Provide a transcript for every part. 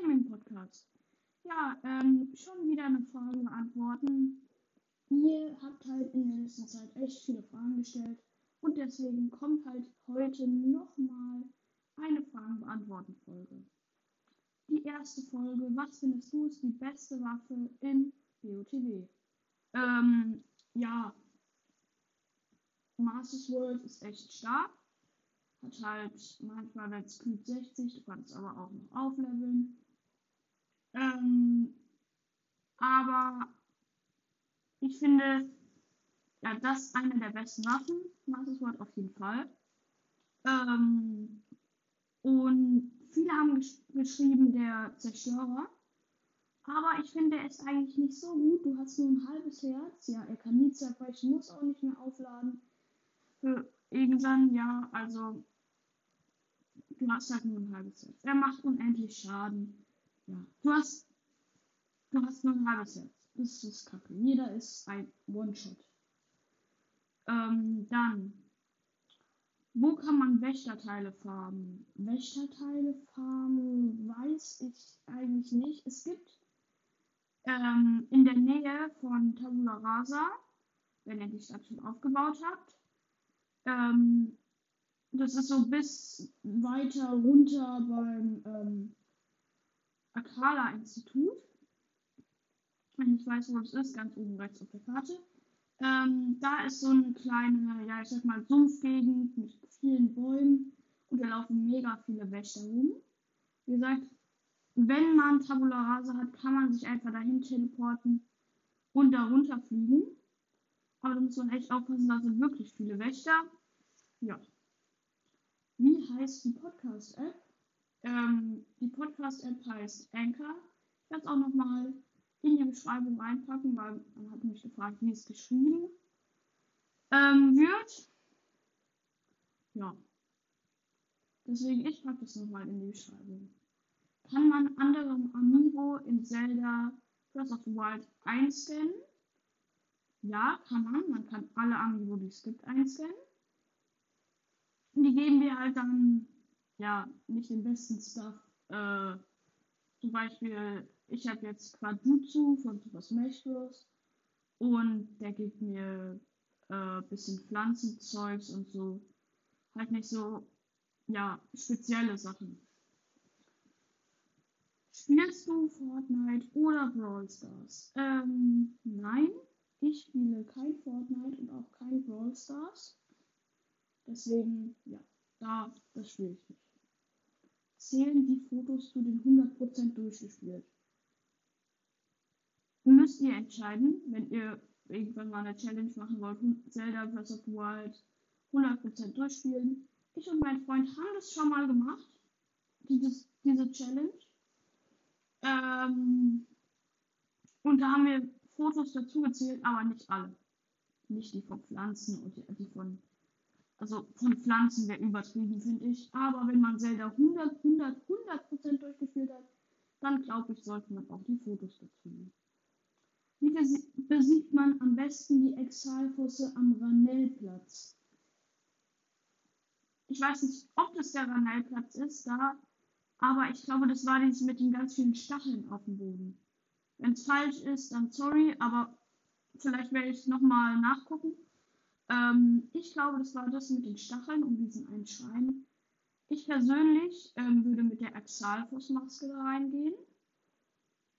Podcast. Ja, ähm, schon wieder eine Frage beantworten. Ihr habt halt in der letzten Zeit echt viele Fragen gestellt und deswegen kommt halt heute nochmal eine Fragen beantworten Folge. Die erste Folge, was findest du ist die beste Waffe in BOTW? Ähm, ja, Masters World ist echt stark. Hat halt manchmal jetzt Cube 60, du kannst aber auch noch aufleveln. Ähm, aber ich finde, ja, das ist eine der besten Waffen. Masters Sword auf jeden Fall. Ähm, und viele haben gesch geschrieben, der Zerstörer. Aber ich finde es eigentlich nicht so gut. Du hast nur ein halbes Herz. Ja, er kann nie zerbrechen, muss auch nicht mehr aufladen. Für irgendwann, ja, also du hast halt nur ein halbes Herz. Er macht unendlich Schaden. Ja, du hast, du hast nur ein halbes Herz. Das ist kacke. Jeder ist ein One-Shot. Ähm, dann, wo kann man Wächterteile farmen? Wächterteile farmen weiß ich eigentlich nicht. Es gibt ähm, in der Nähe von Tabula Rasa, wenn ihr die Stadt schon aufgebaut habt, ähm, das ist so bis weiter runter beim ähm, Akala-Institut. Wenn ich weiß, wo es ist, ganz oben rechts auf der Karte. Ähm, da ist so eine kleine, ja, ich sag mal, Sumpfgegend mit vielen Bäumen und da laufen mega viele Wächter rum. Wie gesagt, wenn man Tabula Rasa hat, kann man sich einfach dahin teleporten und da runterfliegen. Aber da muss man echt aufpassen, da sind wirklich viele Wächter. Ja. Wie heißt die Podcast-App? Ähm, die Podcast-App heißt Anchor. Ich werde es auch nochmal in die Beschreibung reinpacken, weil man hat mich gefragt, wie es geschrieben ähm, wird. Ja. Deswegen, ich packe das nochmal in die Beschreibung. Kann man anderem Amiibo in Zelda Breath of the Wild einscannen? Ja, kann man. Man kann alle Amiibo, die es gibt, einscannen. Und die geben wir halt dann, ja, nicht den besten Stuff. Äh, zum Beispiel, ich habe jetzt Quadutsu von Smash Bros. Und der gibt mir äh, bisschen Pflanzenzeugs und so. Halt nicht so, ja, spezielle Sachen. Spielst du Fortnite oder Brawl Stars? Ähm, nein, ich spiele kein Fortnite und auch kein Brawl Stars. Deswegen, ja, da, das spiele ich nicht. Zählen die Fotos zu den 100% durchgespielt? Müsst ihr entscheiden, wenn ihr irgendwann mal eine Challenge machen wollt, Zelda Breath of the Wild 100% durchspielen. Ich und mein Freund haben das schon mal gemacht, dieses, diese Challenge. Ähm, und da haben wir Fotos dazu gezählt, aber nicht alle. Nicht die von Pflanzen und die, die von also von Pflanzen wäre übertrieben, finde ich. Aber wenn man Zelda 100, 100, 100% durchgespielt hat, dann glaube ich, sollte man auch die Fotos dazu nehmen. Wie besiegt man am besten die Exalfosse am Ranellplatz? Ich weiß nicht, ob das der Ranellplatz ist, da, aber ich glaube, das war dieses mit den ganz vielen Stacheln auf dem Boden. Wenn es falsch ist, dann sorry, aber vielleicht werde ich nochmal nachgucken. Ähm, ich glaube, das war das mit den Stacheln und diesen einen Schrein. Ich persönlich ähm, würde mit der Exalfos-Maske da reingehen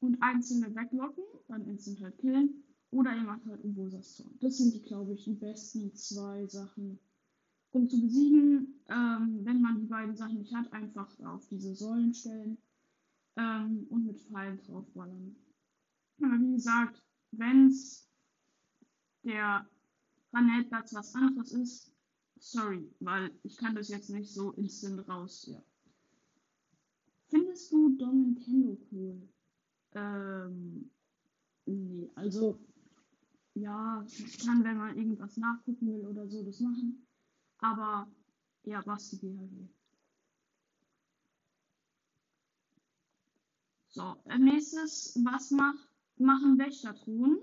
und einzelne weglocken, dann instant halt killen. Oder ihr macht halt Ubosas Zorn. Das sind die, glaube ich, die besten zwei Sachen, um zu besiegen. Ähm, wenn man die beiden Sachen nicht hat, einfach auf diese Säulen stellen ähm, und mit Pfeilen draufballern. Aber wie gesagt, wenn es der Granatplatz was anderes ist, sorry, weil ich kann das jetzt nicht so instant raus, ja. Findest du Dom Nintendo cool? Ähm, nee, also, ja, ich kann, wenn man irgendwas nachgucken will oder so, das machen. Aber, ja, Basti GHG. So, nächstes, was macht, machen Wächtertruhen?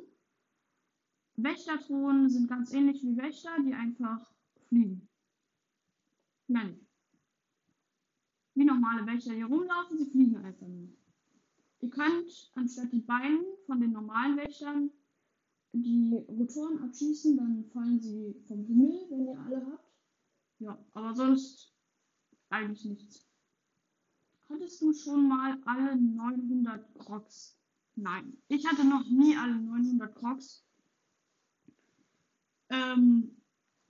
Wächterthronen sind ganz ähnlich wie Wächter, die einfach fliegen. Mehr nicht. Wie normale Wächter, die rumlaufen, sie fliegen einfach nur. Ihr könnt anstatt die Beine von den normalen Wächtern die Rotoren abschießen, dann fallen sie vom Himmel, wenn ihr alle habt. Ja, aber sonst eigentlich nichts. Hattest du schon mal alle 900 Crocs? Nein, ich hatte noch nie alle 900 Crocs. Ähm,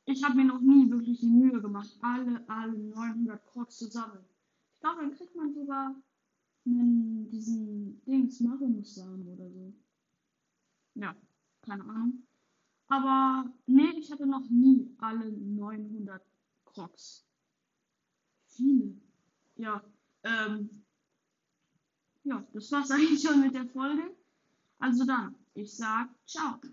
ich habe mir noch nie wirklich die Mühe gemacht, alle, alle 900 Crocs zu sammeln. Ich glaube, dann kriegt man sogar einen, diesen Dings, Marimus-Samen oder so. Ja, keine Ahnung. Aber nee, ich hatte noch nie alle 900 Crocs. Viele. Ja, ähm, ja, das war's eigentlich schon mit der Folge. Also dann, ich sag ciao.